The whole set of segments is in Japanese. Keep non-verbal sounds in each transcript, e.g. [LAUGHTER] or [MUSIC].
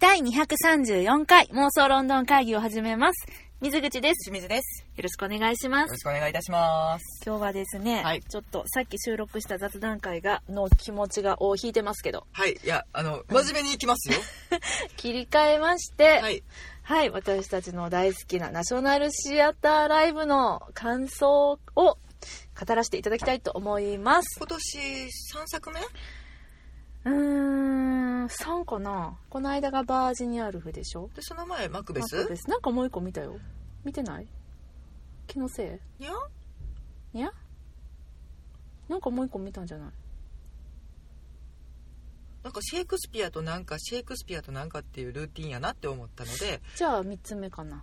第234回妄想ロンドン会議を始めます。水口です。清水です。よろしくお願いしますよろ。しくお願いいたします。今日はですね、はいちょっとさっき収録した雑談会がの気持ちが尾を引いてますけど、はい、いや、あの、真面目にいきますよ。[LAUGHS] 切り替えまして、はい。はい、私たちの大好きなナショナルシアターライブの感想を語らせていただきたいと思います。今年3作目？うーん、3かなこの間がバージニアルフでしょ？で、その前、マクベスマクベスなんかもう一個見たよ。見てない？気のせい？やいいやなんかもう一個見たんじゃない？なんかシェイクスピアとなんか、シェイクスピアとなんかっていうルーティンやなって思ったので、じゃあ3つ目かな。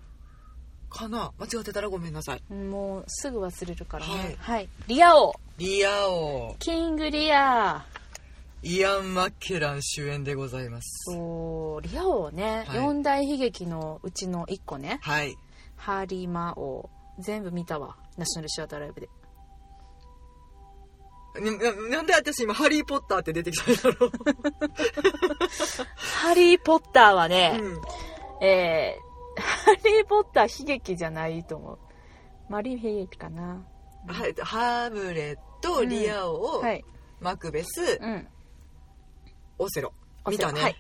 かな？間違ってたらごめんなさい。もうすぐ忘れるからね。は。はいいリア王。リア王、キングリア。イアン・マッケラン主演でございます。そう、リア王ね、はい四大悲劇のうちの1個ね。はい。ハリマ王。全部見たわ。ナショナルシアターライブで。なななんで私今、ハリー・ポッターって出てきたんだろう。[LAUGHS] ハリー・ポッターはね、うん。えー、ハリー・ポッター悲劇じゃないと思う。マリー悲劇かな。はい、ハムレット、リア王、はい。マクベス、うん。オセロ。見たね。はい。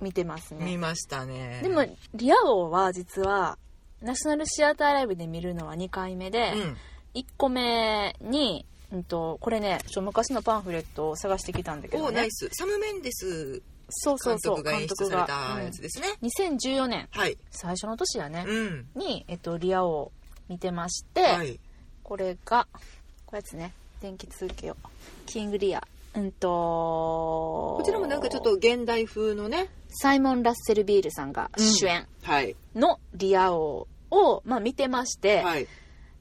見てますね。見ましたね。でも、リア王は実は、ナショナルシアターライブで見るのは2回目で、うん。1個目に、うんと、これね、ちょ昔のパンフレットを探してきたんだけどねおナイ。ス。サム・メンデスそうそうそう、監督が演出されたやつですね。うん2014年、はい。最初の年やね、うん。に、えっと、リア王を見てまして、はい。これが、これやつね、電気通気を。キングリア。うんと、ここちらもなんかちょっと現代風のね。サイモン・ラッセル・ビールさんが主演はい。のリア王を、まあ、見てまして、はい。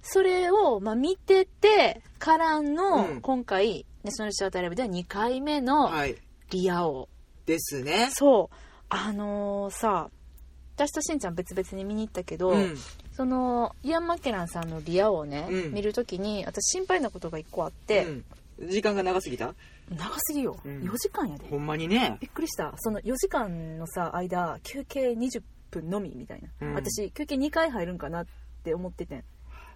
それを、まあ、見ててからの、うん今回ナショナルシアターライブでは2回目のはい。リア王、ですね。そうあのーさ私としんちゃん別々に見に行ったけど、うん。そのイアン・マッケランさんのリア王をね、うん見るときに私心配なことが1個あって、うん時間が長すぎた？長すぎよ、うん。4時間やで。ほんまにね。びっくりした。その4時間のさ間休憩20分のみみたいな、うん。私休憩2回入るんかなって思っててん。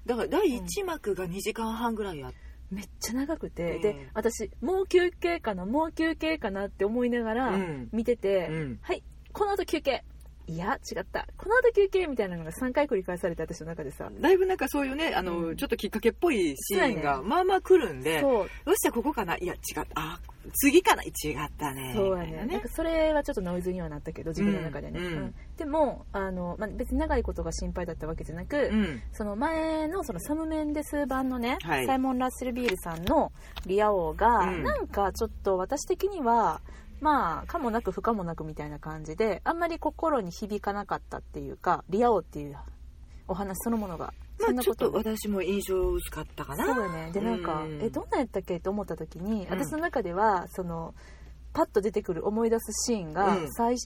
だから第1幕が2時間半ぐらいやっめっちゃ長くて、うん。で私もう休憩かなもう休憩かなって思いながらうん。見てて、うん。はいこの後休憩いや違った。この後休憩みたいなのが3回繰り返されて私の中でさ。だいぶなんかそういうね、あの、うん。ちょっときっかけっぽいシーンが、まあまあ来るんで、そう。よっしゃ、ここかな。いや、違った。あ、次かな。違ったね。そうやみたいなね。なんかそれはちょっとノイズにはなったけど自分の中でね、うん。うん。でもあの、まあ、別に長いことが心配だったわけじゃなく、うん。その前のそのサム・メンデス版のね、はい。サイモン・ラッセル・ビールさんのリア王が、うん。なんかちょっと私的にはまあ可もなく不可もなくみたいな感じであんまり心に響かなかったっていうかリア王っていうお話そのものがそんまあちょっなことと私も印象薄かったかな。そうだね。でなんか、うん。えどんなんやったっけ？と思った時に、ん。私の中ではそのパッと出てくる思い出すシーンが、うん。最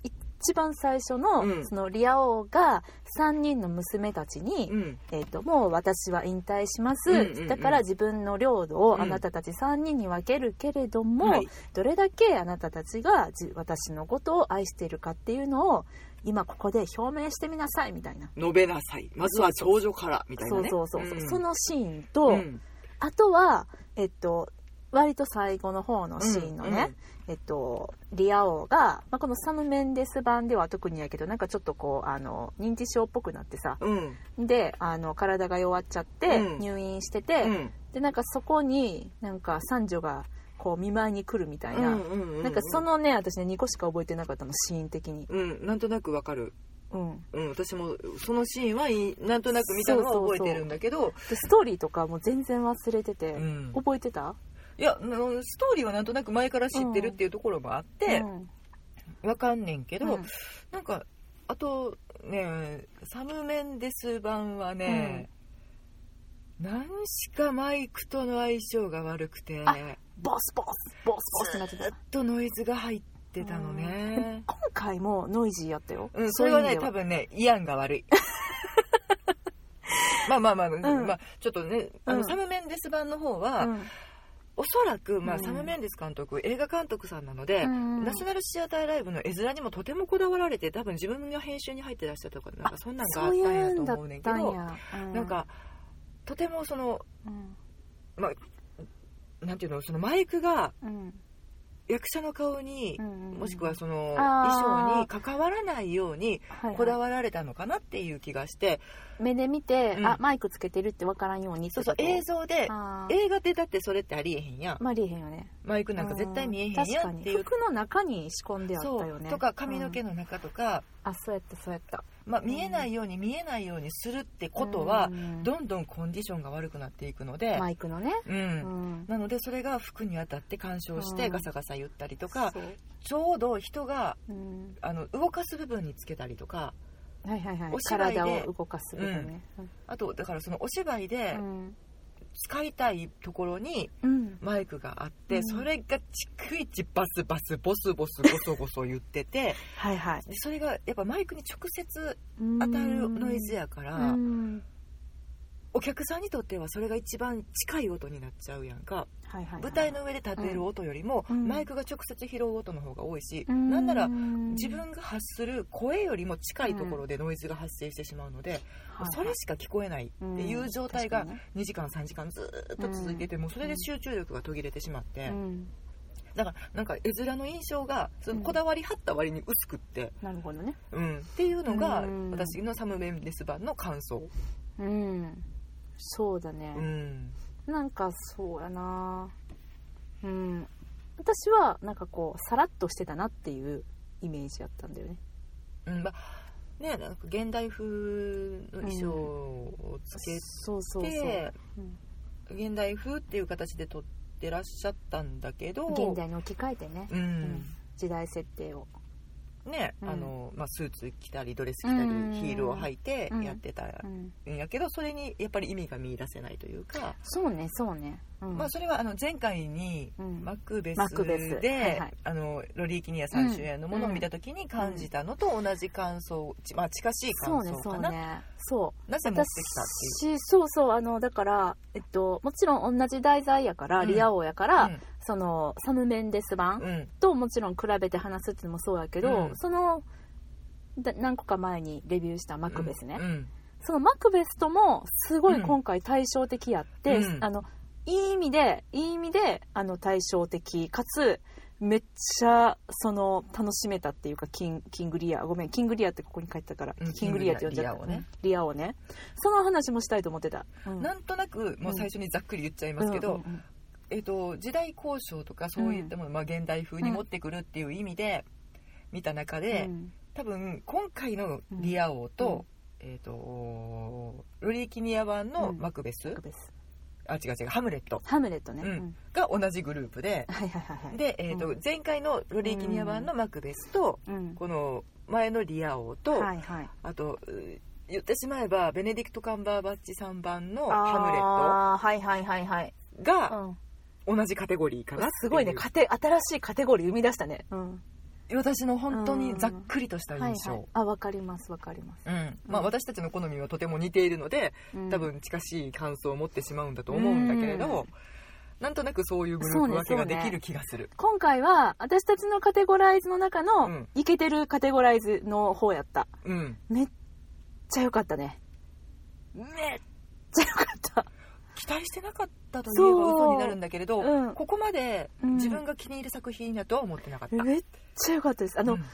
一番最初の,、うん。そのリア王が3人の娘たちに、うん。えー、ともう私は引退します、うんうんうん。だから自分の領土うん。をあなたたち3人に分けるけれども、はい。どれだけあなたたちがじ私のことを愛しているかっていうのを今ここで表明してみなさいみたいな、述べなさい。まずは長女から、みたいなそうね。そうそう。そう、ん。そのシーンと、うん。あとはえっと割と最後の方のシーンのね、えっと、リア王が、まあ、このサム・メンデス版では特にやけどなんかちょっとこうあの認知症っぽくなってさうん。であの体が弱っちゃってうん。入院してて、うん。でなんかそこになんか三女がこう見舞いに来るみたいな、うんうんうんなんかそのね私ね2個しか覚えてなかったのシーン的に。うん、なんとなくわかる。うん。うん、私もそのシーンはなんとなく見たのは覚えてるんだけど。でストーリーとかも全然忘れてて、うん。覚えてた？いやストーリーはなんとなく前から知ってるっていうところもあってうん。わかんねんけど、うん。なんかあとねサム・メンデス版はね、何しかマイクとの相性が悪くてあボスボスボスボスってなってた。ずっとノイズが入ってたのね。今回もノイジーやったよ、うん、それはね多分ねイアンが悪い。[LAUGHS] まあまあまあ、ん。まあちょっとねあの、うん。サム・メンデス版の方は、うんおそらく、まあうん。サム・メンデス監督映画監督さんなので、うん。ナショナルシアターライブの絵面にもとてもこだわられて多分自分が編集に入ってらっしゃったとかなんかそんなんがあったんやと思うねんけどなんかとてもそのうん。まあなんていうのそのマイクがうん。役者の顔にもしくはその衣装に関わらないようにこだわられたのかなっていう気がして、目で見て、うん。あマイクつけてるって分からんようにそうそう映像であー。映画でだってそれってありえへんやん。まありえへんよね。マイクなんか絶対見えへんやんっていう。服の中に仕込んであったそうよねとか髪の毛うんの中とか、あそうやったそうやった。まあ、見えないように見えないようにするってことはうん。どんどんコンディションが悪くなっていくので、マイクのね。うん。うん。なのでそれが服に当たって干渉してうん。ガサガサ言ったりとかそう。ちょうど人がうん。あの動かす部分につけたりとかはいはいはい。お芝居で。体を動かす部分ね。あとだからそのお芝居でうん。使いたいところにうん。マイクがあって、うん。それが逐一バスバスボスボスボソボソ言っててはいはい。でそれがやっぱマイクに直接当当たるノイズやから、うんお客さんにとってはそれが一番近い音になっちゃうやんか。はいはいはい。舞台の上で立てる音よりも、うん。マイクが直接拾う音の方が多いし、うん。なんなら自分が発する声よりも近いところでノイズが発生してしまうので、はいそれしか聞こえないっていう状態が2時間3時間ずーっと続いてて、もうそれで集中力が途切れてしまって、うん。だからなんか絵面の印象がそのこだわりはった割に薄くって、なるほどね。うん。っていうのがうん。私のサム・メンデス版の感想。うんそうだね。うん。なんかそうやな。うん。私はなんかこうさらっとしてたなっていうイメージやったんだよね。うんまあね、なんか現代風の衣装をつけそうそうそう、て、う。ん現代風っていう形で撮ってらっしゃったんだけど現代に置き換えてね、ううんん。時代設定をね、うん。あのまあ、スーツ着たりドレス着たり、うん。ヒールを履いてうん。やってたうん。んやけどそれにやっぱり意味が見出せないというか、そうねそうね、うん。まあ、それはあの前回にうん。マクベスで、はいはい。あのロリー・キニアさん主演のものを見た時に感じたのと同じ感想、ちまあ、近しい感想かな、そうね。そう。なぜ持ってきたっていう。私そうそうあのだから、えっと、もちろん同じ題材やから、うん。リア王やから、うんそのサム・メンデス版うん。ともちろん比べて話すっていうのもそうやけど、うん。そのだ何個か前にレビューしたマクベスね、うん。そのマクベスともすごいうん。今回対照的やって、うん。あのいい意味でいい意味であの対照的かつめっちゃその楽しめたっていうかキンキングリアごめんキングリアってここに書いてたから、うんキングリアって呼んじゃった。リアをね。リアをね。その話もしたいと思ってた、うん。なんとなくもう最初にざっくり言っちゃいますけど、うんうんうんえっと時代交渉とかそういったもの、まあ、現代風に持ってくるっていう意味で見た中で、うん。多分今回のリア王と、えっ、とロリー・キニア版のマクベス、マクベス。あ違う違うハムレット。ハムレットね、うん。うん。が同じグループで、はいはいはいはい。で、えーとう前回のロリー・キニア版のマクベスと、うん。この前のリア王と、はいはい。あとう言ってしまえばベネディクト・カンバーバッチさん版のハムレッああはいはいはいはい、トがうん、同じカテゴリーかなすごいね。カテ新しいカテゴリー生み出したね、うん、私の本当にざっくりとしたはい印象、はいあわかりますわかります、うん。まあ、私たちの好みはとても似ているので、うん。多分近しい感想を持ってしまうんだと思うんだけれど、うん。なんとなくそういうグループ分けができる気がする。今回は私たちのカテゴライズの中うのん。イケてるカテゴライズの方やった。うん、めっちゃ良かったね。めっちゃ良かった期待してなかったというば嘘になるんだけれど、う。ん。ここまでうん。自分が気に入る作品だとは思ってなかった。めっちゃ良かったです。あの、うん。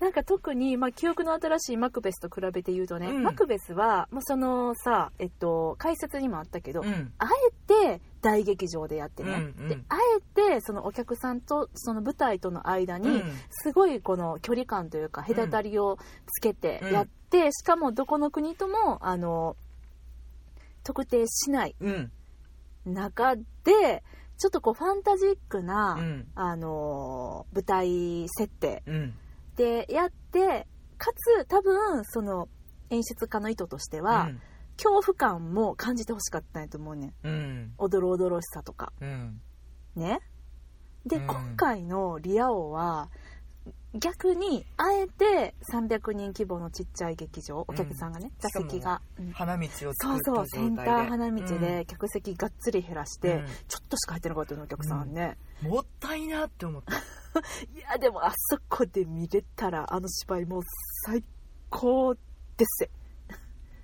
なんか特に、まあ、記憶の新しいマクベスと比べて言うとね、うん。マクベスは、まあ、そのさ、えっと、解説にもあったけど、うん。あえて大劇場でやってね、うんうん。であえてそのお客さんとその舞台との間に、うん。すごいこの距離感というか隔たりをつけてやって、しかもどこの国ともあの特定しないうん。中でちょっとこうファンタジックな、うん。あの舞台設定うん。でやってかつ多分その演出家の意図としては、恐怖感も感じてほしかったんやと思うねん。うん。おどろおどろしさとか。うん。ね。で、うん。今回のリア王は逆にあえて300人規模のちっちゃい劇場お客さんがね、座席が、うん。花道を作そうった状態で。そうセンター花道で客席がっつり減らして、うん。ちょっとしか入ってなかったのお客さんね、うん。もったいなって思った。[LAUGHS] いやでもあそこで見れたらあの芝居もう最高です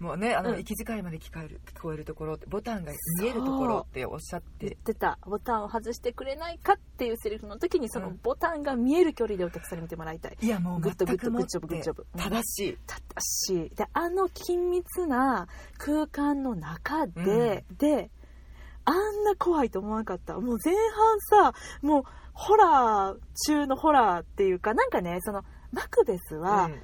もうねあの、うん。息遣いまで聞こえる聞こえるところってボタンが見えるところっておっしゃって。言ってた。ボタンを外してくれないかっていうセリフの時にそのうん。ボタンが見える距離でお客さんに見てもらいたい。いやもう good good good job good job うん正しい。たったしであの緊密な空間の中で、であんな怖いと思わなかった。もう前半さもうホラー中のホラーっていうかなんかねそのマクベスは、うん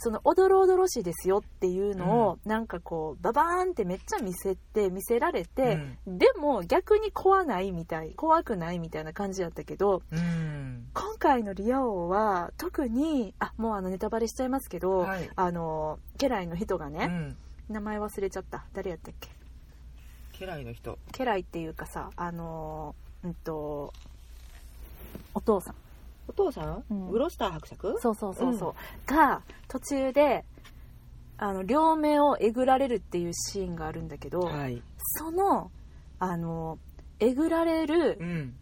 そのおどろおどろしいですよっていうのを、なんかこうババーンってめっちゃ見せて見せられて、でも逆に怖ないみたい怖くないみたいな感じだったけどうん。今回のリア王は特にあもうあのネタバレしちゃいますけど、はい。あの家来の人がね、うん。名前忘れちゃった。誰やったっけ？家来の人。家来っていうかさあのうんとお父さんお父さん、うん。グロスター伯爵？そうそうそうそう、が途中であの両目をえぐられるっていうシーンがあるんだけど、はい。そのあのえぐられるうん。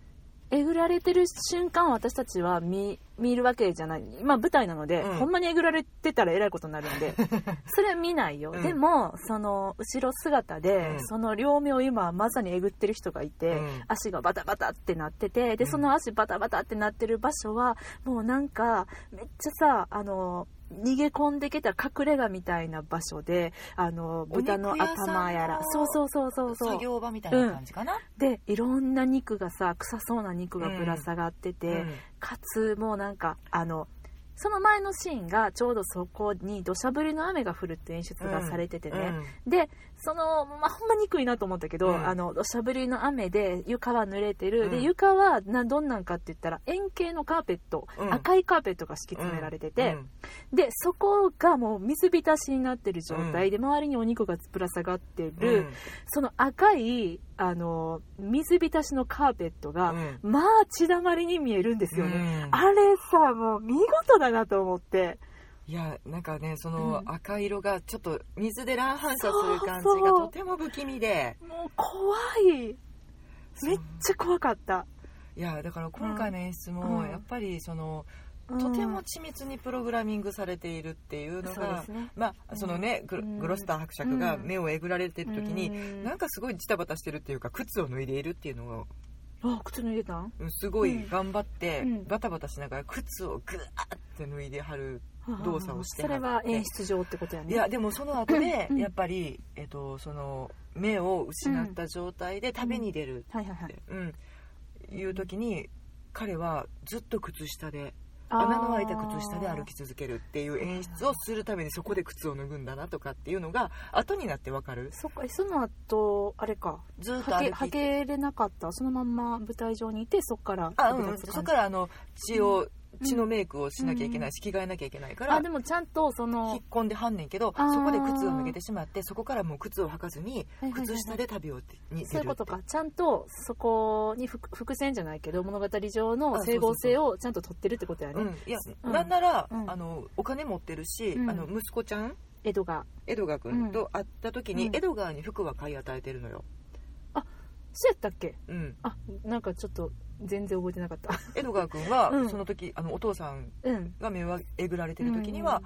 えぐられてる瞬間を私たちは見見るわけじゃない。今舞台なので、うん。ほんまにえぐられてたらえらいことになるんで。[LAUGHS] それは見ないよ、うん。でもその後ろ姿で、うん。その両目を今まさにえぐってる人がいて、うん。足がバタバタってなっててでうん。その足バタバタってなってる場所はもうなんかめっちゃさあの逃げ込んできた隠れ家みたいな場所であの豚の頭やらそうそうそうそうそう。作業場みたいな感じかな、でいろんな肉がさ臭そうな肉がぶら下がってて、うん。かつもうなんかあのその前のシーンがちょうどそこに土砂降りの雨が降るって演出がされててね、でその、まあ、ほんま憎いなと思ったけど、うん。あの土砂降りの雨で床は濡れてる、うん。で床はなどんなんかって言ったら円形のカーペット、うん。赤いカーペットが敷き詰められてて、うん。でそこがもう水浸しになってる状態。で、周りにお肉がぶら下がってる、その赤いあの水浸しのカーペットが、うん。まあ血だまりに見えるんですよね、うん。あれさもう見事だなと思っていやなんかねそうん。の赤色がちょっと水で乱反射する感じがとても不気味で。もう怖い。めっちゃ怖かった、いやだから今回の演出うん。もやっぱりその、うん。とても緻密にプログラミングされているっていうのがまあそのねグロうん。グロスター伯爵が目をえぐられてる時に、うん。なんかすごいジタバタしてるっていうか靴を脱いでいるっていうのをあ靴脱いでた？すごい頑張ってうん。バタバタしながら靴をグワーって脱いではる動作をしてそれは演出上ってことやね。いやでもその後でうんやっぱり、えっと、その目を失った状態で食べに出るはいはいはいって、うん。いう時に彼はずっと靴下で穴の開いた靴下で歩き続けるっていう演出をするためにそこで靴を脱ぐんだなとかっていうのが後になってわかる。そっかえその後あれか。ずっとはけれなかった。そのまんま舞台上にいてそっからあ、うん、そこからあの血を、血のメイクをしなきゃいけないし着替えなきゃいけないからあでもちゃんとそ引のっ込んではんねんけどあー。そこで靴を脱げてしまってそこからもう靴を履かずに靴下で旅をにそういうことか。ちゃんとそこに伏伏線じゃないけど物語上のあ整合性をちゃんと取ってるってことやね。うん、いや、うん。なんなら、うん。あのお金持ってるし、うん。あの息子ちゃん江戸が。エドガー君と会った時に、うん。エドガーに服は買い与えてるのよ、そうやったっけ？うん、あなんかちょっと全然覚えてなかった。エドガー君は、うん。その時あのお父さんうん。が目をえぐられてる時には、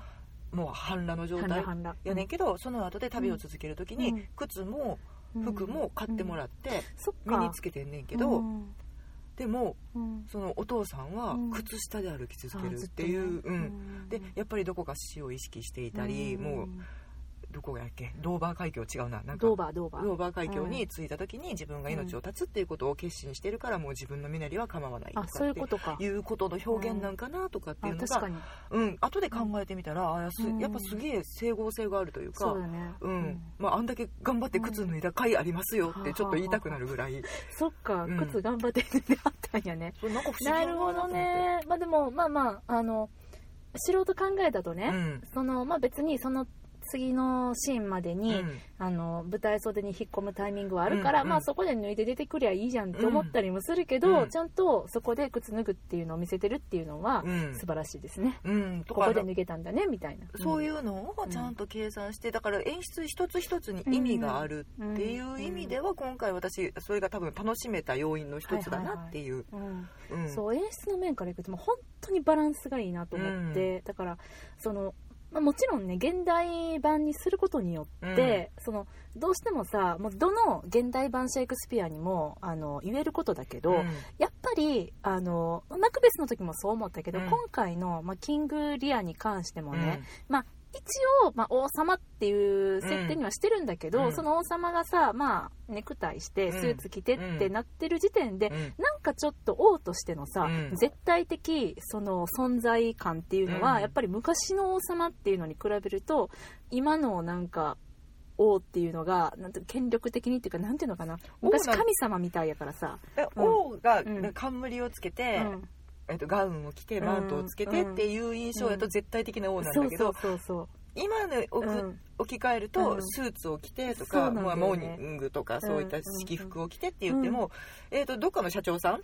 もう半裸の状態やねんけど、その後で旅を続ける時に、うん。靴も服も買ってもらって、そっか。身につけてんねんけど、うん。でもうん。そのお父さんはうん。靴下で歩き続けるっていう、うん。うん。でやっぱりどこか死を意識していたり、もうどこやっけ？ドーバー海峡違うな。なんかドーバードーバー。ドーバー海峡に着いた時に自分が命を絶つっていうことを決心してるからもう自分の身なりは構わないとかあそういうってことか。いうことの表現なんかなとかっていうのがあ確かに。うん。後で考えてみたらあやすうん。やっぱすげえ整合性があるというかそうだね。うん。まああんだけ頑張って靴脱いだ回ありますよってちょっと言いたくなるぐらい。[LAUGHS] そっか。うん。靴頑張って脱いであったんやね。なんか不思議なるほどね。まあでもまあまああの素人考えだとね、うん。そのまあ別にその次のシーンまでに、うん。あの舞台袖に引っ込むタイミングはあるから、うんまあそこで脱いで出てくりゃいいじゃんって思ったりもするけど、うん。ちゃんとそこで靴脱ぐっていうのを見せてるっていうのはうん。素晴らしいですね、うん。ここで脱げたんだねみたいな。そういうのをちゃんと計算してだから演出一つ一つに意味があるっていう意味では今回私それが多分楽しめた要因の一つだなっていう。うんうん。そう演出の面からいくともう本当にバランスがいいなと思って、だからその、まあ、もちろんね現代版にすることによって、そのどうしてもさもうどの現代版シェイクスピアにもあの言えることだけど、うん。やっぱりあのマクベスの時もそう思ったけど、うん。今回の、まあ、キングリアに関してもね、うん。まあ一応、まあ、王様っていう設定にはしてるんだけど、うん。その王様がさ、まあ、ネクタイしてうん。スーツ着てってなってる時点で、うん。なんかちょっと王としてのさ、うん。絶対的その存在感っていうのは、うん。やっぱり昔の王様っていうのに比べると今のなんか王っていうのがなんて権力的にっていうかなんていうのかな。昔神様みたいやからさ、王がうん。冠をつけうて、ん、えっと、ガウンを着てマントをつけてっていう印象やと絶対的な王なんだけどうそうそう今の置き換えると、うん。スーツを着てとか、そうなんまあ、モーニングとかそういった式服を着てって言っても、えー、とどっかの社長さん？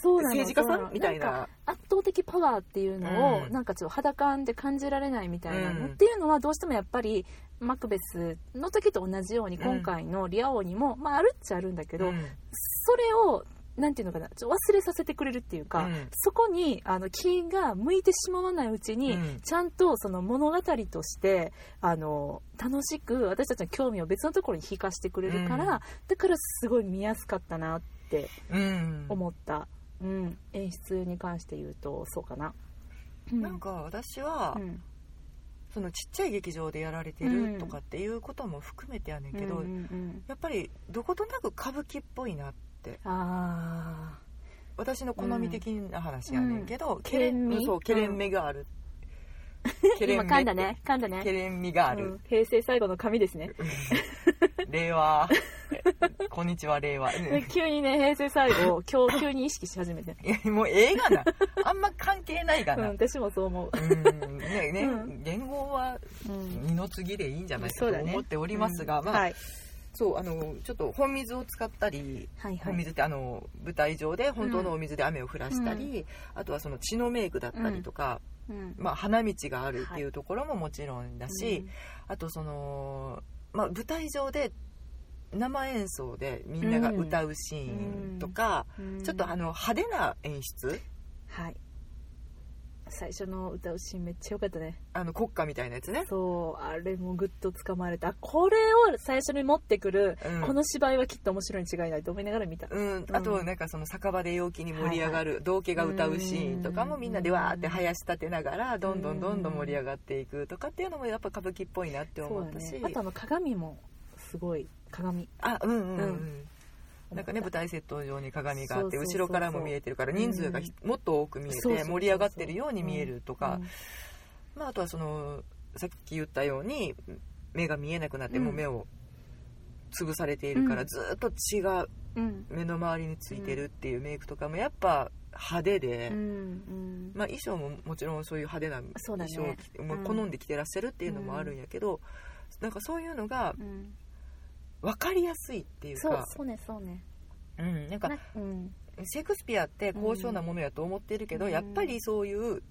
そうなの政治家さん？みたいな。圧倒的パワーっていうのを、うん。なんかちょっと肌感で感じられないみたいなの、うん。っていうのはどうしてもやっぱりマクベスの時と同じようにうん。今回のリア王にも、まああるっちゃあるんだけど、うん。それをなんていうのかな忘れさせてくれるっていうか、うん。そこにあの気が向いてしまわないうちに、うん。ちゃんとその物語としてあの楽しく私たちの興味を別のところに引かしてくれるから、うん。だからすごい見やすかったなってうん。思った、うん、演出に関して言うとそうかな。うん。なんか私は、うん。そのちっちゃい劇場でやられてるとかっていうことも含めてやねんけど、やっぱりどことなく歌舞伎っぽいなってあ私の好み的な話やねんけど、ん。ケレンケレン味そうケレン味がある、ー [LAUGHS] 今噛んだね。噛んだね。ケレン味があうん。る、平成最後の紙ですね。令和。こんにちは令和。で [LAUGHS] 急にね平成最後今日急に意識し始めて、[LAUGHS] もう映画な。あんま関係ないかうん、な、私もそう思う、うん。ねね、うん。言語はうん。二の次でいいんじゃないかと思っておりますが、まあ、うんはいそうあのちょっと本水を使ったりはいはい。本水ってあの舞台上で本当のお水で雨を降らしたり、あとはその血のメイクだったりとか、うん。まあ、花道があるっていうところももちろんだし、あとその、まあ、舞台上で生演奏でみんなが歌うシーンとか、うん。ちょっとあの派手な演出はい最初の歌うシーンめっちゃ良かったね。あの国歌みたいなやつね。そうあれもグッと掴まれた。これを最初に持ってくる、うん。この芝居はきっと面白いに違いないと思いながら見た、うん、あとなんかその酒場で陽気に盛り上がる道家が歌うシーンとかもみんなでわーって囃し立てながらどんどんどんどん盛り上がっていくとかっていうのもやっぱ歌舞伎っぽいなって思ったし。ね。あとあの鏡もすごい。鏡。あうんうんうん、うんなんかね舞台セット上に鏡があって後ろからも見えてるから人数がひもっと多く見えて盛り上がってるように見えるとか、うん。まあ、あとはそのさっき言ったように目が見えなくなってうん。もう目を潰されているから、うん。ずっと血がうん。目の周りについてるっていうメイクとかもやっぱ派手で、まあ、衣装ももちろんそういう派手な衣装を好んで着てらっしゃるっていうのもあるんやけど、なんかそういうのがうん分かりやすいっていうか。そうそうねそうね。うん、なんかなうん。シェイクスピアって高尚なものやと思ってるけど、うん。やっぱりそういう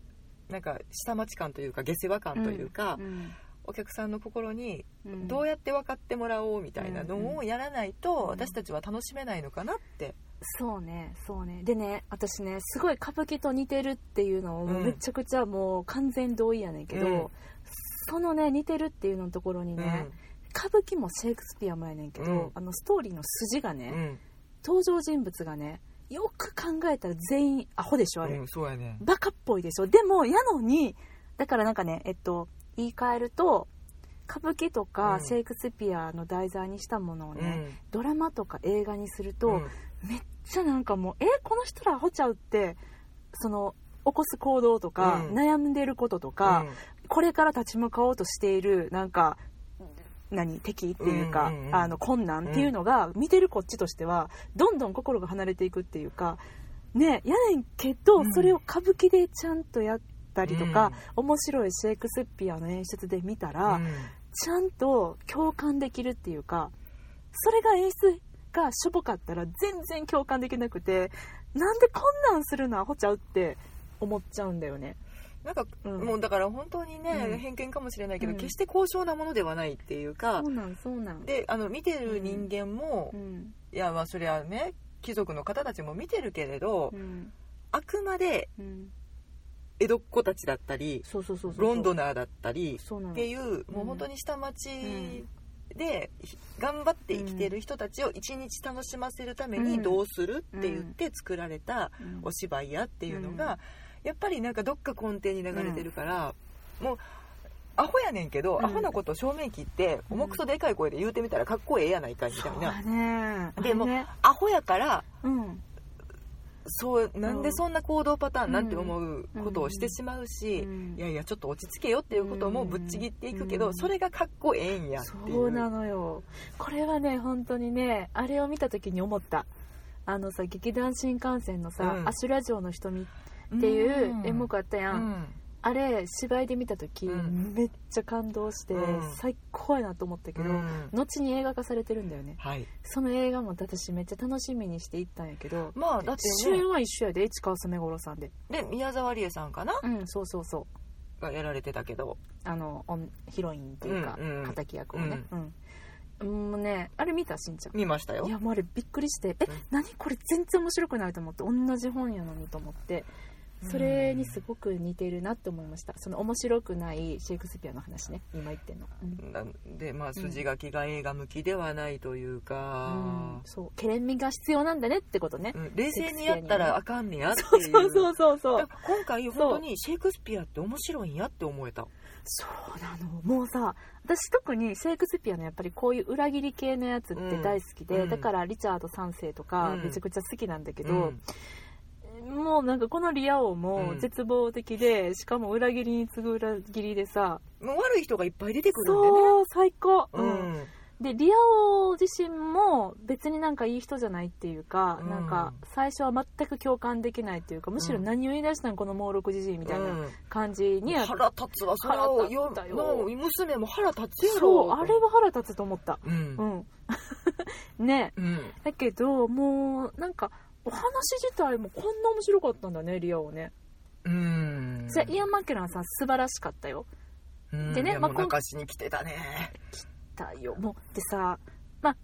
なんか下町感というか下世話感というか、うんお客さんの心にうん。どうやって分かってもらおうみたいなのをやらないとうん私たちは楽しめないのかなって、そうねそうね。でね私ねすごい歌舞伎と似てるっていうのをうん。めちゃくちゃもう完全同意やねんけど、うん。そのね似てるっていうののところにね、歌舞伎もシェイクスピアもやねんけど、うん。あのストーリーの筋がね、うん。うん登場人物がねよく考えたら全員アホでしょあれ、うんそうやねバカっぽいでしょ。でもやのにだからなんかねえっと言い換えると歌舞伎とうん。かシェイクスピアの題材にしたものをね、うん。ドラマとか映画にすると、うん。めっちゃなんかもうえこの人らアホちゃうってその起こす行動とか、うん。悩んでることとか、これから立ち向かおうとしているなんか何敵っていうか、うんうんうん。あの困難っていうのが、見てるこっちとしてはどんどん心が離れていくっていうかねやねんけど、うん。それを歌舞伎でちゃんとやったりとか、面白いシェイクスピアの演出で見たら、うん。ちゃんと共感できるっていうかそれが演出がしょぼかったら全然共感できなくてなんでこんなんするのアホちゃうって思っちゃうんだよねなんか、うん。もうだから本当にね、うん。偏見かもしれないけど、うん。決して高尚なものではないっていうかそうなんそうなん。であの見てる人間も、うん。いやまあそれはね貴族の方たちも見てるけれど、うん。あくまでうん。江戸っ子たちだったりロンドナーだったりっていうもう本当に下町でひ頑張って生きてる人たちを一日楽しませるためにうん。どうするって言って作られたうん。お芝居やっていうのがやっぱりなんかどっか根底に流れてるからもうアホやねんけどうん。アホなことを正面切ってうん重くそでかい声で言うてみたらかっこええやないかいみたそいうなだね。でもね。アホやからうん。そうなんでそんな行動パターンなんて思うことをしてしまうし、うん。いやいやちょっと落ち着けよっていうこともぶっちぎっていくけど、うん。それがかっこええんやっていう。そうなのよ。これはね本当にねあれを見た時に思った。あのさ劇団新幹線のさ「うん。アシュラ城の瞳」っていう演目あったやん、うん。あれ芝居で見た時、うん。めっちゃ感動して、うん。最高やなと思ったけど、うん。後に映画化されてるんだよね。はい。その映画も私めっちゃ楽しみにして行ったんやけどまあだってね。主演は一緒やで市川染五郎さんで。で宮沢りえさんかな？うんそうそうそう。がやられてたけど。あのヒロインというか、敵役をね。うん、もうねあれ見たしんちゃん見ましたよ。いやもうあれびっくりしてえ、うん。何これ全然面白くないと思って同じ本やのにと思ってそれにすごく似てるなって思いました。その面白くないシェイクスピアの話ね。今言ってんの。うん、なんでまあ筋書きが映画向きではないといううん。か、そう。ケレン味が必要なんだねってことね、うん。冷静にやったらあかんねやってそう。いうそうそうそう。そう今回本当にシェイクスピアって面白いんやって思えた。そうなの。もうさ私特にシェイクスピアのやっぱりこういう裏切り系のやつって大好きで、うん。だからリチャード3世とかうん。めちゃくちゃ好きなんだけど、うんもうなんかこのリア王もうん。絶望的で、しかも裏切りに次ぐ裏切りでさ。もう悪い人がいっぱい出てくるんでね。そう最高、ううん。んでリア王自身も別になんかいい人じゃないっていうか、うん。なんか最初は全く共感できないっていうかむしろ何を言い出したんこの猛録じじいみたいなうん。感じには、腹立つわそれを腹立ったよ。よ娘も腹立つやろ。そうあれは腹立つと思った。うん。うん。[LAUGHS] ね。うん。だけどもうなんかお話自体もこんな面白かったんだねリア王ね、うん。じゃあイアン・マッケランさん素晴らしかったよ。うんでねまあいやもう中しに来てたね。だよ。もうでさまあ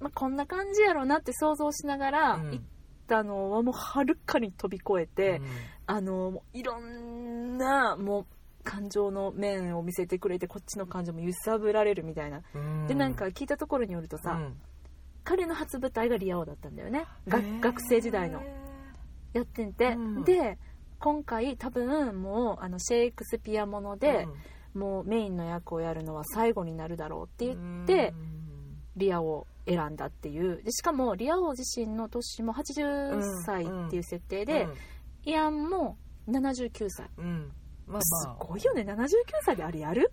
まあ、こんな感じやろうなって想像しながらうん。行ったのはもうはるかに飛び越えて、あのもういろんなもう感情の面を見せてくれてこっちの感情も揺さぶられるみたいな。うん。でなんか聞いたところによるとさ、うん彼の初舞台がリア王だったんだよね。学生時代の。やってんて、うん。で今回多分もうあのシェイクスピアもので、もうメインの役をやるのは最後になるだろうって言って、リアを選んだっていう。でしかもリア王自身の年も80歳っていう設定で、イアンも79歳うんうん。まあすまあ。ごいよね。79歳であれやる？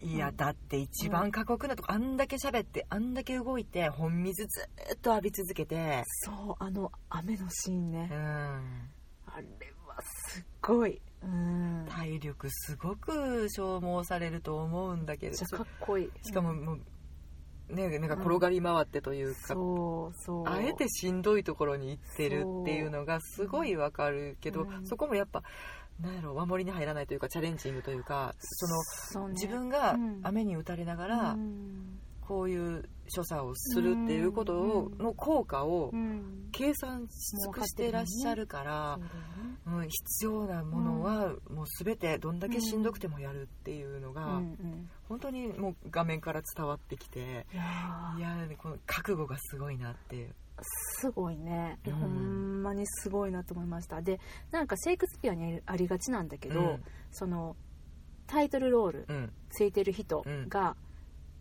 いやだって一番過酷なとこあんだけ喋ってあんだけ動いて本水ずっと浴び続けて。そうあの雨のシーンね。うん。あれはすっごい。うん。体力すごく消耗されると思うんだけどかっこいい。しかももうねなんか転がり回ってというか、そうそう。あえてしんどいところに行ってるっていうのがすごいわかるけど、うん。そこもやっぱなんやろ守りに入らないというかチャレンジングというかそのね。自分がうん。雨に打たれながらうん。こういう所作をするっていうことをうんの効果をうん。計算し尽くしてらっしゃるからそうだよね。うん、必要なものはもう全てどんだけしんどくてもやるっていうのがうんうん。本当にもう画面から伝わってきていやこの覚悟がすごいなっていう。すごいね、うん。ほんまにすごいなと思いました。でなんかシェイクスピアにありがちなんだけど、うん。そのタイトルロールうん。ついてる人が、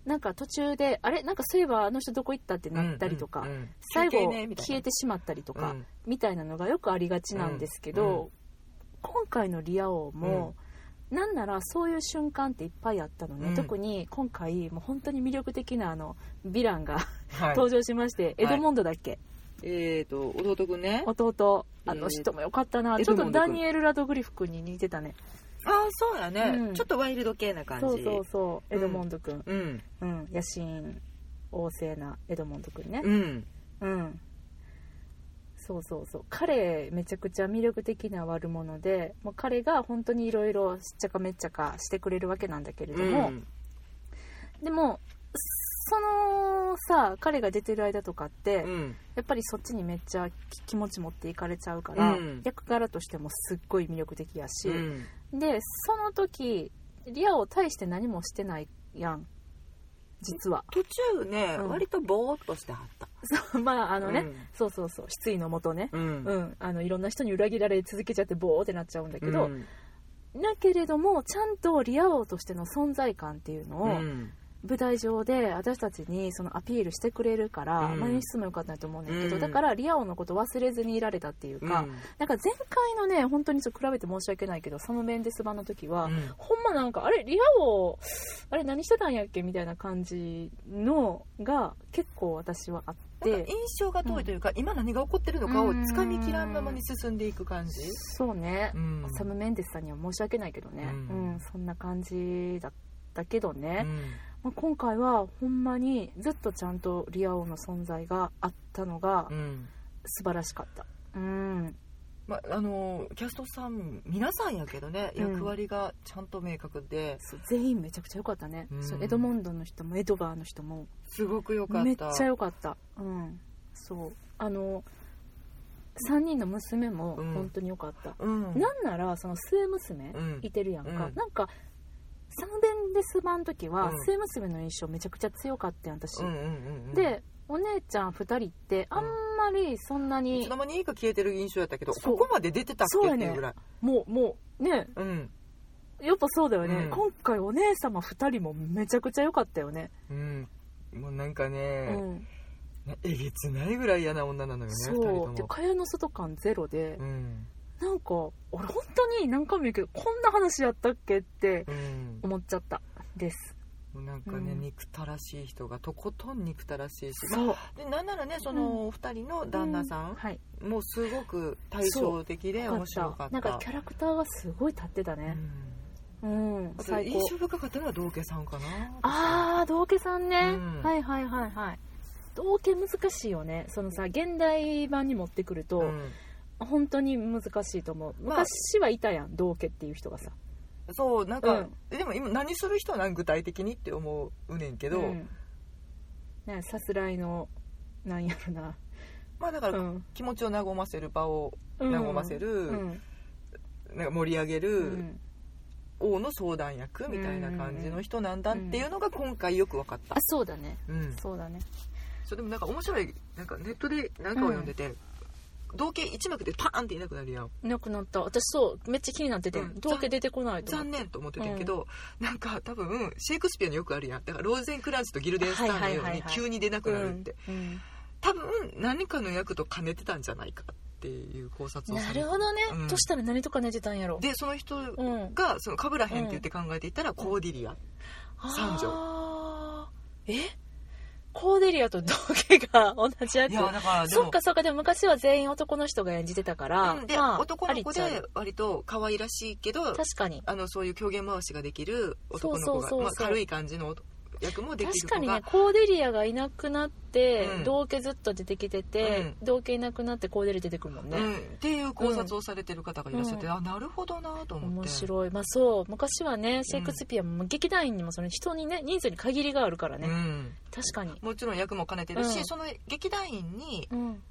なんか途中であれ？なんかそういえばあの人どこ行ったってなったりとか、うんうん最後休憩ねみたいな。消えてしまったりとか、うん。みたいなのがよくありがちなんですけど、うん。うん。今回のリア王も、なんならそういう瞬間っていっぱいあったのね、うん。特に今回もう本当に魅力的なあのヴィランがはい。[LAUGHS] 登場しまして、エドモンドだっけ、えーと弟くんね。弟。あの人もよかったな、えーちょっとダニエル・ラドグリフ君に似てたね。ああそうやね、うん。ちょっとワイルド系な感じ。そうそうそう。エドモンド君うん。うん、野心旺盛なエドモンド君ね。うん。うんそうそうそう。彼めちゃくちゃ魅力的な悪者でもう彼が本当にいろいろしっちゃかめっちゃかしてくれるわけなんだけれども、うん。でもそのさ彼が出てる間とかって、うん。やっぱりそっちにめっちゃき気持ち持っていかれちゃうから、うん役柄としてもすっごい魅力的やし、うんでその時リアを対して何もしてないやん実は。途中ね、うん。割とボーっとしてはった。そうまああのね、うん。そうそうそう失意のもとね、ううん。んあのいろんな人に裏切られ続けちゃってボーってなっちゃうんだけど、うん。だけれどもちゃんとリア王としての存在感っていうのを、うん舞台上で私たちにそのアピールしてくれるから、うん。まあ、演出も良かったなと思うんだけど、うん。だからリア王のこと忘れずにいられたっていうか、うん。なんか前回のね本当にちょっと比べて申し訳ないけどサム・メンデス版の時は、うん。ほんまなんかあれリア王あれ何してたんやっけみたいな感じのが結構私はあって。印象が遠いというか、今何が起こってるのかをつかみきらんままに進んでいく感じ、そうね、うん。サム・メンデスさんには申し訳ないけどね、ううん。んそんな感じだったけどうね、んまあ、今回はほんまにずっとちゃんとリア王の存在があったのがうん素晴らしかった。うん。まあのキャストさん皆さんやけどねうん。役割がちゃんと明確で、そう全員めちゃくちゃ良かったね、うん。そうエドモンドの人もエドガーの人も。すごく良かった。めっちゃ良かった。うん。そう。あの3人の娘もうん。本当に良かった、うん。なんならその末娘うん。いてるやんか、うん。なんかサムベンデス版の時はうん。末娘の印象めちゃくちゃ強かったやん私、うんうんうんうん。でお姉ちゃん2人ってあんまりそんないにつ、の間にいいか消えてる印象やったけどそう。ここまで出てたっけっていうぐらい。もうもうね。うん。やっぱそうだよね、うん。今回お姉様2人もめちゃくちゃ良かったよね、うん。もうなんかうね、えげつないぐらい嫌な女なのよねそう。で蚊帳の外感ゼロで、うんなんか俺本当に何回も言うけどこんな話やったっけってうん。思っちゃったです。なんかね、うん。憎たらしい人がとことん憎たらしいしそう。でなんならねその二人の旦那さんはい。もうすごく対照的で面白かった。なんかキャラクターがすごい立ってたね。うん。最高。印象深かったのは道家さんかな。ああ道家さんね、うん。はいはいはいはい。道家難しいよね。そのさ現代版に持ってくると、うん本当に難しいと思う。まあ。昔はいたやん道家っていう人がさ。そうなんか、うん。でも今何する人なん？具体的にって思うねんけど、うん。ねさすらいのなんやろな。まあだからうん。気持ちを和ませる場をうん。和ませるうん。なんか盛り上げうるん。王の相談役みたいな感じの人なんだっていうのが今回よく分かった。あ、そうだね。うん、そうだね。そうでもなんか面白い。なんかネットでなんかを読んでて、同型一幕でパーンっていなくなるやん。いなくなった。私そうめっちゃ気になってて、うん。道家出てこないと思って。残念と思ってたけど、なんか多分シェイクスピアによくあるやん。だからローゼンクランツとギルデンスターのようにはいはいはいはい。急に出なくなるって、うん。多分何かの役と兼ねてたんじゃないかっていう考察をなされて。るほどね、うん。としたら何とか寝てたんやろ。でその人うん。がその被らへんって言って考えていったらコーディリア、三女あー。え？コーデリアと道家が同じ役いやだからでもそっかそっかでも昔は全員男の人が演じてたから、うんで、まあ男の子ありっちゃあでり割と可愛らしいけど確かに。あのそういう狂言回しができる男の子がそうそうそうそう。まあ、軽い感じの役もできる確かにねコーデリアがいなくなって、うん。道家ずっと出てきてて、道家いなくなってコーデリア出てくるもんね、うん、っていう考察をされてる方がいらっしゃって、うん。あなるほどなと思って。面白い。まあそう昔はねシェイクスピアも劇団員にもその人にね人数に限りがあるからね、うん、確かに。もちろん役も兼ねてるし、うん。その劇団員にうん。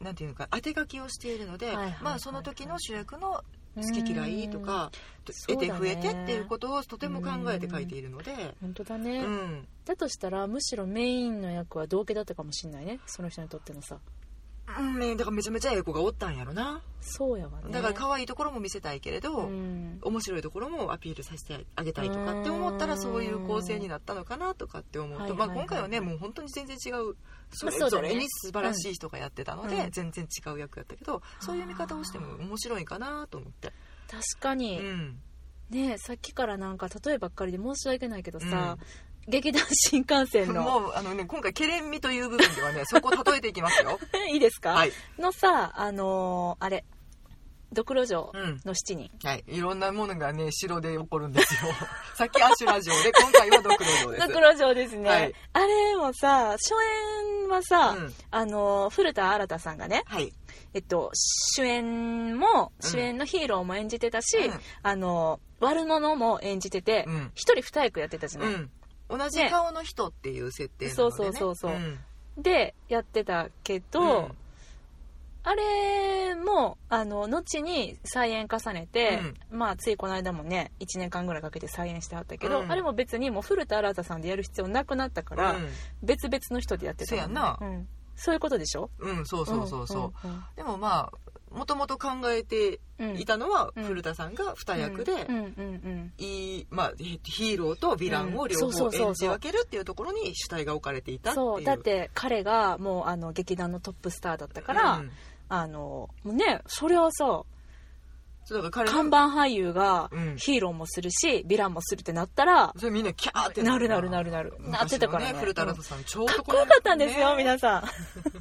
なんていうのか当て書きをしているので、はいはいはい。まあ、その時の主役の好き嫌いとか得て増えてっていうことをとても考えて書いているので、本当だうね、ん。だとしたらむしろメインの役は道家だったかもしれないね。その人にとってのさうん、だからめちゃめちゃええ子がおったん。やろなそうやわねだから可愛いところも見せたいけれど、うん。面白いところもアピールさせてあげたいとかって思ったらそういう構成になったのかなとかって思うと、まあ、今回はねもう本当に全然違うそれぞれに素晴らしい人がやってたので、うん。全然違う役やったけどそういう見方をしても面白いかなと思って、確かうに、ん、ねさっきからなん。か例えばっかりで申し訳ないけどさ、劇団新幹線の。もうあのね今回ケレン味という部分ではね [LAUGHS] そこを例えていきますよ。[LAUGHS] いいですか、はい。のさあのーあれドクロ城うん。の7人、はい。いろんなものがね城で起こるんですよ。[LAUGHS] さっきアシュラ城で今回はドクロ城です。ドクロ城ですね、はい。あれもさ初演はさ、うん。あの古田新太さんがね、はい。えっと、主演もうん。主演のヒーローも演じてたし、うん。あの悪者も演じててうん。一、人二役やってたじゃない、うん同じ顔の人っていう設定なので、ね、そうそうそうそう。ん。でやってたけど、うん。あれもあの後に再演重ねて、まあついこの間もね1年間ぐらいかけて再演してはったけど、うん。あれも別にもう古田新太さんでやる必要なくなったから、うん。別々の人でやってたそうやな。うん、そういうことでしょ？うん、そうそうそうそう、うん。でもまあもともと考えていたのは、うん。古田さんが二役で、いいまあ、ヒヒーローとヴィランを両方演じ分けるっていうところに主体が置かれていたっていう。そう。だって彼がもうあの劇団のトップスターだったから、うん。あのねそれはさそうだから彼看の板俳優がうん。ヒーローもするしヴィランもするってなったらそれみんなキャーってなる。なるなるなるなってたからね。昔の古田新太さん、超かっこよかったんですよ、ね。皆さん。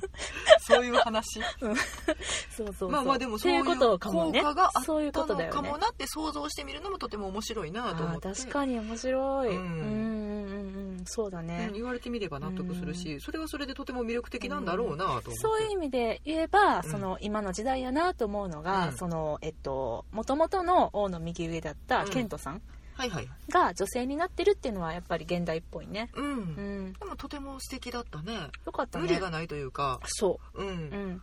[LAUGHS] そういう話。そうそうそう。まあまあでもそういういうことかもね。効果があそういうったのことだよね。かもなって想像してみるのもとても面白いなと思って。確かに面白い、ううんん、うんうんうん。そうだね。うん、言われてみれば納得するし、それはそれでとても魅力的なんだろうなと思って、そういう意味で言えば、うん。その今の時代やなと思うのが、うん。そのえっと元々の王の右上だったうん。ケントさんはいはいが女性になってるっていうのはやっぱり現代っぽいね。うん、うん。でもとても素敵だったね。よかったね。無理がないというか。そう。うん、うん、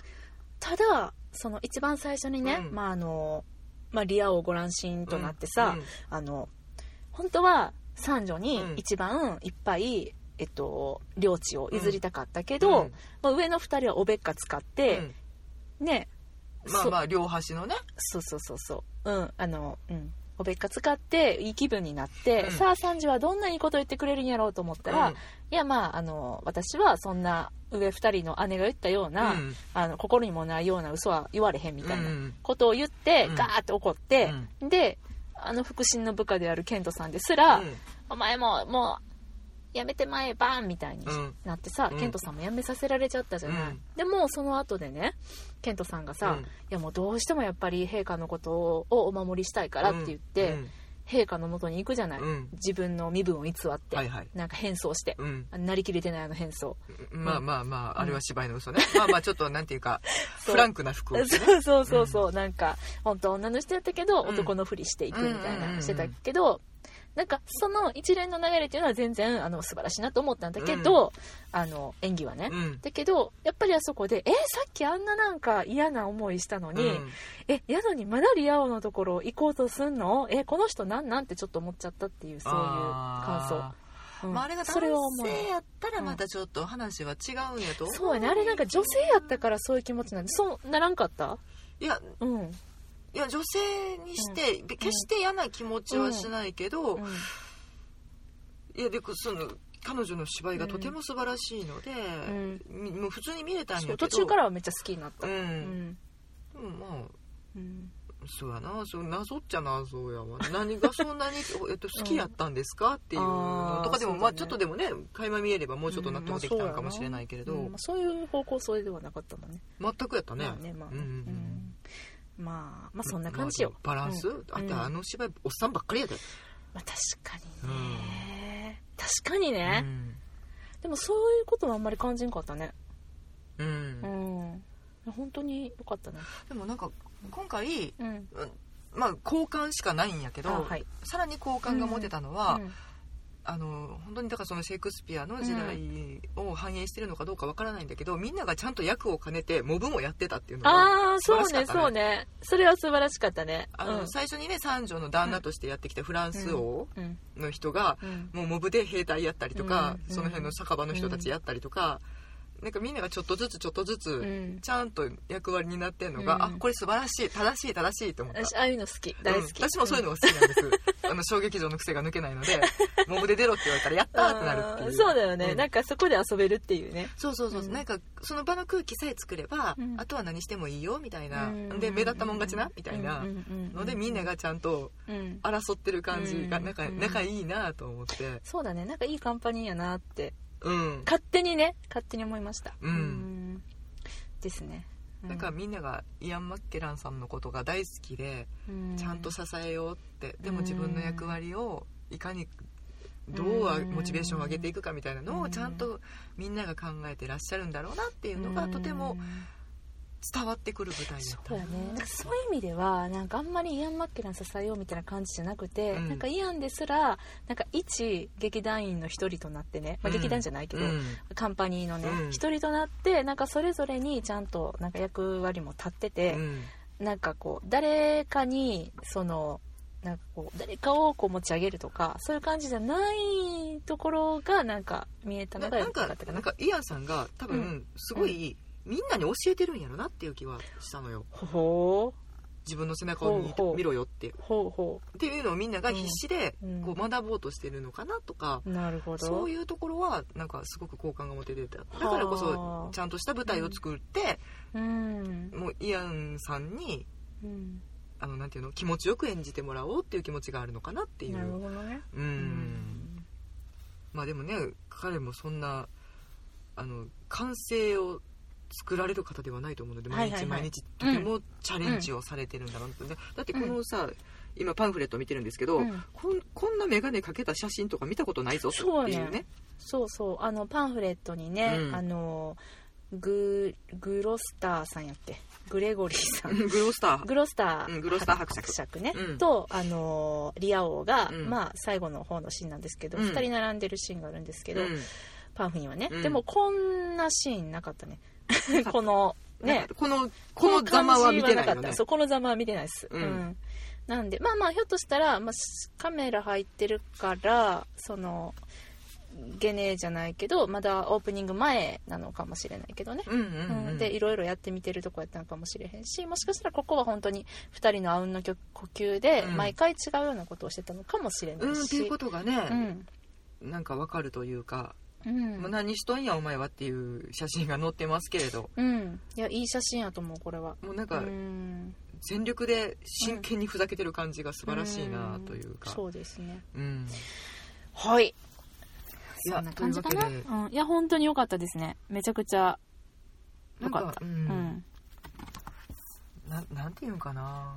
ただその一番最初にね、うん。まああのまあ、リア王ご乱心となってさ、うんあの本当は三女にうん。一番いっぱい、えっと、領地を譲りたかったけど、うん。まあ、上の2人はおべっか使って、ねうんまあまあ両端のね。そうそうそうそう。うんあのうん。おべっか使っていい気分になって、うん。さあ三女はどんないいこと言ってくれるんやろうと思ったら、うん。いやまああの私はそんな上2人の姉が言ったような、うん。あの心にもないような嘘は言われへんみたいなうん。ことを言って、うん。ガーって怒って、であの腹心の部下であるケントさんですら、うん。お前ももうやめてまえバーンみたいにうん。なってさ、うん。ケントさんも辞めさせられちゃったじゃない、うん。でもその後でねケントさんがさ、うん。いやもうどうしてもやっぱり陛下のことをお守りしたいからって言って、うん。陛下のもとに行くじゃない、うん。自分の身分を偽って、はいはい。なんか変装して、うん。なりきれてないあの変装。まあまあまああれは芝居の嘘ね。[LAUGHS] まあまあちょっとなんていうかそう。フランクな服を着てね。そうそうそうそう、なんか本当は女の人やったけど、うん。男のふりしていくみたいうんうん。うん。うなん。してたけど、なんかその一連の流れっていうのは全然あの素晴らしいなと思ったんだけど、あの演技はね、うん。だけどやっぱりあそこでえさっきあんななんか嫌な思いしたのに、うん。えやのにまだリア王のところ行こうとすんの？えこの人なんなんてちょっと思っちゃったっていうそういう感想。うん。まあ、あれが男性やったらまたちょっと話は違うんやと思う。そうやねあれなんか女性やったからそういう気持ちなんでそうならんかった？いやうん、うんいや女性にして、決して嫌な気持ちはしないけど、いやでその彼女の芝居がとても素晴らしいので、みもう普通に見れたんやけど。そう途中からはめっちゃ好きになった、うん、まあうん。そうやなそう謎っちゃ謎やわ。何がそんなに、[LAUGHS] えっと、好きやったんですか、っていうのとかでも、あーまあちょっとでもね垣間見えればもうちょっと納得できたのかもしれないけれど、うん。まあそういう方向性ではなかったもんね。全くやったね,、まあねまあ。ね、うんうん。うんまあまあそんな感じよ、まあバランス、うん。あとあの芝居おっさんばっかりやで、まあ、確かにね、確かにね、うん。でもそういうことはあんまり感じんかったね。うん。うん。本当によかったね。でもなんか今回うん。まあ好感しかないんやけど、あはい。さらに好感が持てたのは、うんあの本当にだからそのシェイクスピアの時代を反映してるのかどうかわからないんだけど、みんながちゃんと役を兼ねてモブもやってたっていうのがああ素そうねそうね。それは素晴らしかったね。あの、うん。最初にね三女の旦那としてやってきたフランス王うん。の人が、うん。もうモブで兵隊やったりとか、うん。その辺の酒場の人たちやったりとか、なんかみんながちょっとずつちょっとずつ、うん。ちゃんと役割になってんのが、うん。あこれ素晴らしい正しい正しいと思った。私ああいうの好き大好き、うん。私もそういうのが好きなんです、[LAUGHS] あの小劇場の癖が抜けないのでモブで出ろって言われたらやったーってなるっていう。うんそうだよね、うん。なんかそこで遊べるっていうね。そうそうそう、う。ん。なんかその場の空気さえ作れば、うん。あとは何してもいいよみたいな、うん。で目立ったもん勝ちなみたいなのでみんながちゃんとうん。争ってる感じがうん。仲,、うん。仲いいなと思って。そうだね。なんかいいカンパニーやなってうん。勝手にね勝手に思いました。うん。ん。ですね。なんかみんながイアン・マッケランさんのことが大好きで、うん。ちゃんと支えようってでも自分の役割をいかにどううんモチベーションを上げていくかみたいなのうん。をちゃんとみんなが考えてらっしゃるんだろうなっていうのがとても伝わってくる舞台だった。そうやね。そういう意味ではなんかあんまりイアン・マッケラン支えようみたいな感じじゃなくて、うん。なんかイアンですらなんか一劇団員の一人となってね、まあ、劇団じゃないけど、うん。カンパニーのねうん。一、人となってなんかそれぞれにちゃんとなんか役割も立ってて、うん。なんかこう誰かにそのなんかこう誰かをこう持ち上げるとかそういう感じじゃないところがなんか見えたのが良ななんかかったかなんなかイアンさんが多う分すごいみんなに教えてるんやろなっていう気はしたのよ。ほ自分の背中を見見ろよって。うほう。ほっていうのをみんなが必死でうん。こう学ぼうとしてるのかなとかうなるほど。そういうところはなんかすごく好感が持ててただからこはあ。そちゃんとした舞台を作ってうん、もうイアンさんにうん、あのなんていうの気持ちよく演じてもらおうっていう気持ちがあるのかなっていなるうほどね。ううん。まあでもね彼もそんなあの完成を作られる方ではないと思うので毎日毎日とてもチャレンジをされてるんだろうなって、ねだってこのさ、今パンフレット見てるんですけど、うん。こんこんな眼鏡かけた写真とか見たことないぞってそうね。いうね。そうそう。あのパンフレットにね、うん。あのググロスターさんやっけグレゴリーさん。グロスター。グロスターうんグロスター伯爵。爵ね、うん。とあのリア王が、うん。まあ最後の方のシーンなんですけど、うん。2人並んでるシーンがあるんですけど、うん。パンフにはね、うん。でもこんなシーンなかったね [LAUGHS] この [LAUGHS] ね。このこのざまは見てないそうこのざまは見てないです、うん。なんでまあまあひょっとしたら、まあ、カメラ入ってるからそのゲネじゃないけどまだオープニング前なのかもしれないけどね、うんうんうん、うん。でいろいろやってみてるとこやったのかもしれへんしもしかしたらここは本当に2人のあうんの呼吸でうん。毎回違うようなことをしてたのかもしれなうんっていいしうことがうね、ん。なんかわかるというか、うん。まあ何しとんやお前はっていう写真が載ってますけれど。うん。いやいい写真やと思うこれは。うもうなんかん。全力で真剣にふざけてる感じが素晴らしいなというか、そうですね。うん。はい。いやそんな感じかな？といううん、いや本当に良かったですね。めちゃくちゃ良かった。なんかうん。うん。ななんていうんかな？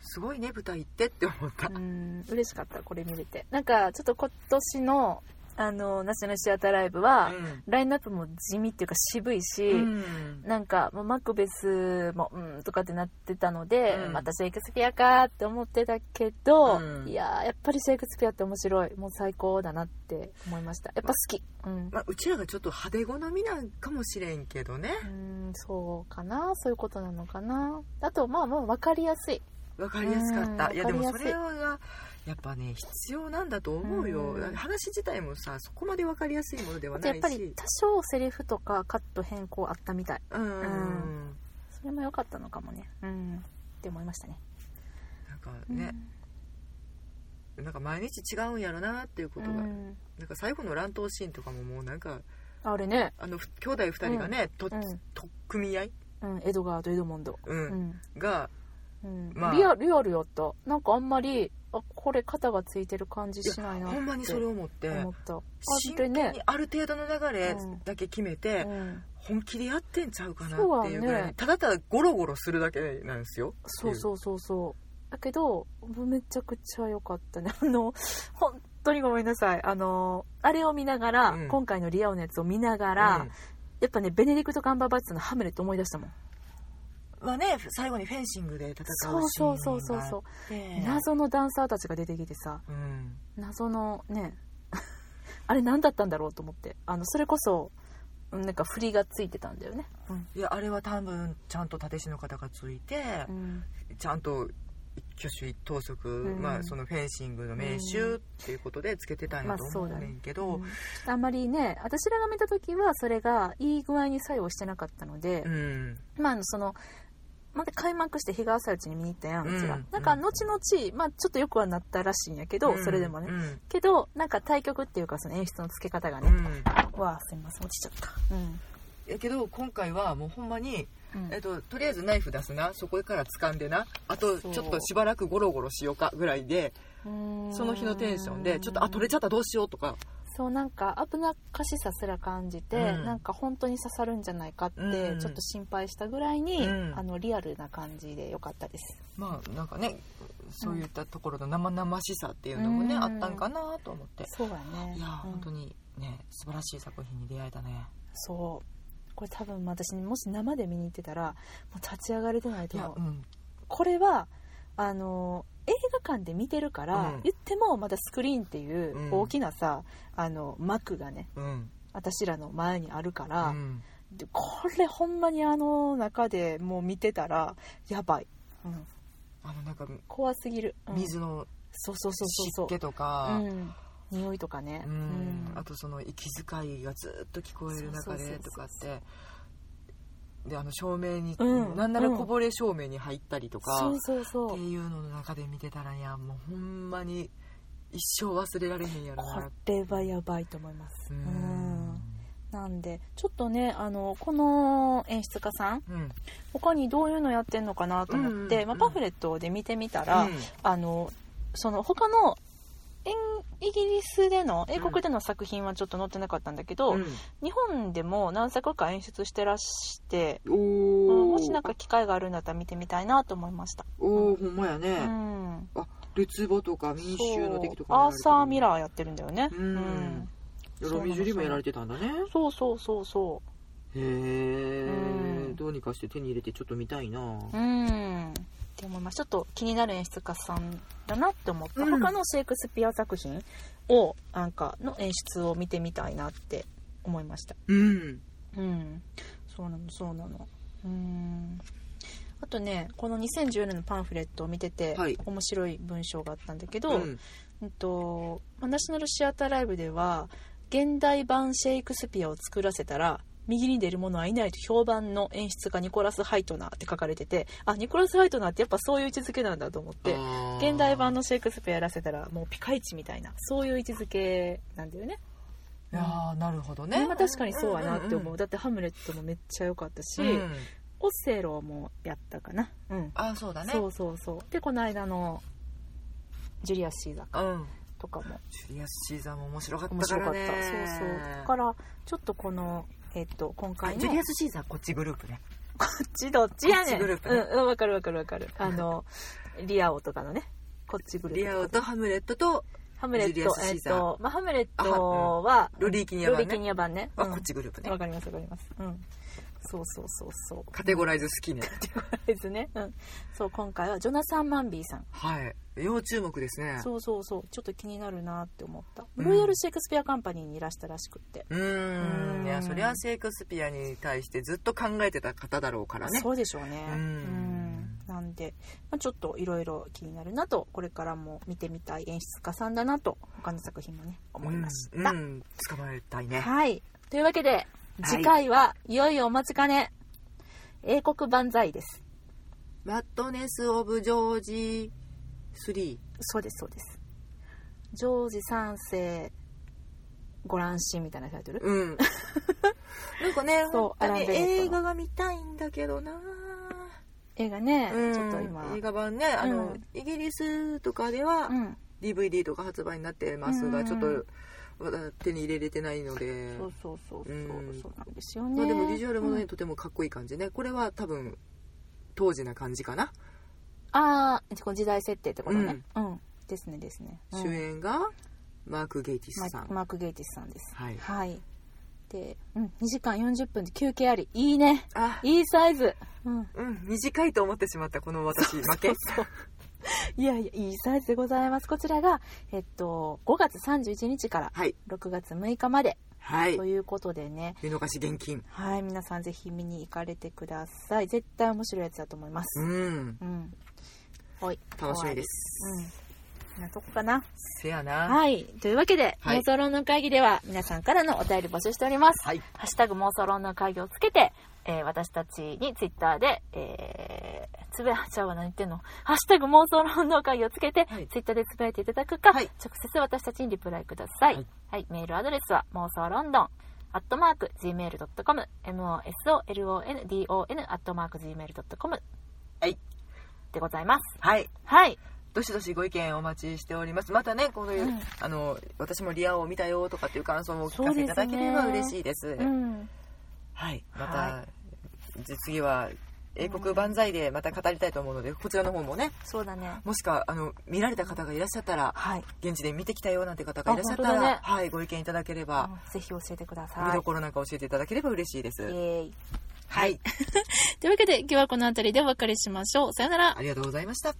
すごいね舞台行ってって思った、うん。嬉しかったこれ見れて。なんかちょっと今年のあのナショナルシアターライブは、ラインナップも地味っていうか渋いし、うん。なんかもうマクベスもうんとかってなってたので、うん。またシェイクスピアかって思ってたけど、うん。いやーやっぱりシェイクスピアって面白い。もう最高だなって思いました。やっぱ好き。うん、まあ、うちらがちょっと派手好みなんかもしれんけどね。うんそうかな。そういうことなのかな。あとまあまあ分かりやすい。わかりやすかった、うんいやでもわかりやすい。それはやっぱね必要なんだと思うよ、うん。話自体もさそこまでわかりやすいものではないし。ぱり多少セリフとかカット変更あったみたい。うん、ん。それも良かったのかもね。うん。って思いましたね。なんかね、なんか毎日違うんやろなっていうことが、うん。なんか最後の乱闘シーンとかももうなんかあれね、あのふ兄弟2人がね、とうん。とっ組み合い、うん、エドガーとエドモンド。うん。うん。がうん。まあ。リアルリアルやった。なんかあんまりあこれ肩がついてる感じしないなって。ほんまにそれを思って。思った。あ真剣にある程度の流れうん。だけ決めて、うん。本気でやってんちゃうかなっていうぐらい、ただただゴロゴロするだけなんですよ。そうそうそうそう。だけどめちゃくちゃ良かったね。[LAUGHS] あの本当にごめんなさい。あのあれを見ながら、うん。今回のリアオのやつを見ながら、うん。やっぱねベネディクト・ガンバーバッツのハムレット思い出したもんまあね最後にフェンシングで戦うシーンそうそうそう。そう謎のダンサーたちが出てきてさ。うん。謎のね [LAUGHS] あれ何だったんだろうと思って。あのそれこそうんなんか振りがついてたんだよね。うん。いやあれは多分ちゃんと立師の方がついて、うん。ちゃんと一挙手一投足、ん。まあ、そのフェンシングの名手っていうことでつけてたんやと思うねんけど、うん。あんまりね私らが見た時はそれがいい具合に作用してなかったのでう、ん。まあそのまた開幕して日が浅いうちに見に行ったやんうちら、うん。なんか後々、まあ、ちょっとよくはなったらしいんやけど、うん。それでもね、うん。けどなんか対局っていうかその演出の付け方がね、うん。わあすいません落ちちゃった。うん。やけど今回はもうほんまに、うん。えっと、とりあえずナイフ出すな。そこから掴んでな。あとちょっとしばらくゴロゴロしようかぐらいでその日のテンションでちょっとあ取れちゃったどうしようとかそうなんか危なっかしさすら感じて、うん。なんか本当に刺さるんじゃないかってうんちょっと心配したぐらいに、うん。あのリアルな感じで良かったです。まあなんかねそういったところの生々しさっていうのもね、うん。あったんかなと思って。そうやね。いや、うん。本当にね素晴らしい作品に出会えたね。そう。これ多分私もし生で見に行ってたらもう立ち上がれてないいと思う。やうん。これはあの映画館で見てるから、うん。言ってもまだスクリーンっていううん。大きなさ、あの幕がねうん。私らの前にあるから、うん。でこれほんまにあの中でもう見てたらやばい、うん、あのなんか怖すぎる、うん。水のそうそうそうそう湿気とうか、ん、匂いとかね、うん。うん。あとその息遣いがずっと聞こえる中でとかってであの照明に、うんなんならこぼれ照明に入ったりとか、そうそうそう。っていうのの中で見てたらいやもうほんまに一生忘れられへんやろな。これはやばいと思います。ううん。んなんでちょっとねあのこの演出家さんうん。他にどういうのやってんのかなと思って、うん。まあ、パンフレットで見てみたら、うん。あのその他のスでの英国での作品はちょっと載ってなかったんだけど、うん。日本でも何作か演出してらして、もしなんか機会があるんだったら見てみたいなと思いました、おーほんまやうね、ん、あルツボとか民衆の敵とかアーサー・ミーラーやってるんだよね。うん。ヨロミジュリもやられてたんだね。そうそうそうそへえ、うん。どうにかして手に入れてちょっと見たいな。ううんって思います。ちょっと気になる演出家さんだなって思った、うん。他のシェイクスピア作品をなんかの演出を見てみたいなって思いました。うん。うん。そうなのそうなの。うん。あとねこの2010年のパンフレットを見てて、はい。面白い文章があったんだけど、うん。うんとまあナショナルシアターライブでは現代版シェイクスピアを作らせたら右に出る者はいないと評判の演出家ニコラス・ハイトナーって書かれててあニコラス・ハイトナーってやっぱそういう位置づけなんだと思って現代版のシェイクスピアやらせたらもうピカイチみたいなそういう位置づけなんだよね。いやーなるほどね。ねまあ、確かにそうやなって思う,、んんんだってハムレットもめっちゃ良かったし、うん。オセロもやったかな。うん。あそうだね。そうそうそう。でこの間のジュリアス・シーザーうん。とかも。ジュリアス・シーザーも面白かった面白かった、そうそう。だからちょっとこのえっと今あ回のジュリアス・シーザーこっちグループね。こっちどっちやねん。グループね。うんうんわかるわかるわかる。あのリアオとかのね。こっちグループ。リアオとハムレットとハムレットえっと、まあ、ハムレットはロリーキニア版ね。ロリキニア版ね。はうん。こっちグループね。わかりますわかります。うんそうそうそうそう。カテゴライズ好きね。ですね、うん、そう今回はジョナサン・マンビーさん。はい。要注目ですね。そうそうそう。ちょっと気になるなって思った。うん。ロイヤル・シェイクスピア・カンパニーにいらしたらしくって、うん。ん。いやそりゃシェイクスピアに対してずっと考えてた方だろうからね。そうでしょうね。うん。うん。なんで、まあ、ちょっといろいろ気になるなとこれからも見てみたい演出家さんだなと他の作品もね思いました、うん、うん、捕まえたいね。はい。というわけではい次回はいよいよお待ちかね。英国万歳です。マットネス・オブ・ジョージ3そうですそうです。ジョージ3世ご乱心みたいなタイトルうん。[LAUGHS] なんかねそう本当にアランベネットの。映画が見たいんだけどな。映画ね、うん。ちょっと今。映画版ねあの、うん。イギリスとかではうん。DVD とか発売になってますが、うん。ちょっと手に入れれてないのでそうそうそうそう、うんそうなんですよね。まあ、でもビジュアルもね、うんとてもかっこいい感じねこれは多分当時な感じかな、ああ、時代設定ってことね。うん、ですねですね。うん主演がマーク・ゲイティスさん、ママークゲイティスさんです。はいはい。で、うん、2時間40分で休憩あり、いいね。あいいサイズ。うん。うん短いと思ってしまったこの私負けそう [LAUGHS] いやいや、いいサイズでございます。こちらが、えっと、5月31日からはい6月6日まではいということでね、見逃し厳禁はい、皆さんぜひ見に行かれてください。絶対面白いやつだと思います。うんうん。はい。楽しみです、うん。こんなとこかな？せやなはい。というわけで、はい妄想論の会議では皆さんからのお便り募集しております。はいハッシュタグ妄想論の会議をつけて、えー私たちにツイッターで、えー、つぶや、ちゃうわ、何言ってんの？ハッシュタグ妄想論の会議をつけて、はいツイッターでつぶやいていただくか、はい直接私たちにリプライください。ははいい。メールアドレスは、妄想ロンドン、アットマーク、gmail.com、mosolondon、アットマーク、gmail.com。はい。でございます。はいはい。どしどしご意見お待ちしておりますまたねこういう、うんあの私もリアを見たよとかっていう感想もお聞かせいただければ嬉しいですうんはい。また、はじゃあ次は英国万歳でまた語りたいと思うのでこちらの方もね。そうだね。もしかあの見られた方がいらっしゃったらはい。現地で見てきたよなんて方がいらっしゃったら、ね。はい、ご意見いただければ、うんぜひ教えてください。見どころなんか教えていただければ嬉しいです、イエーイ。はい。[LAUGHS] というわけで今日はこの辺りでお別れしましょう。さよなら。ありがとうございました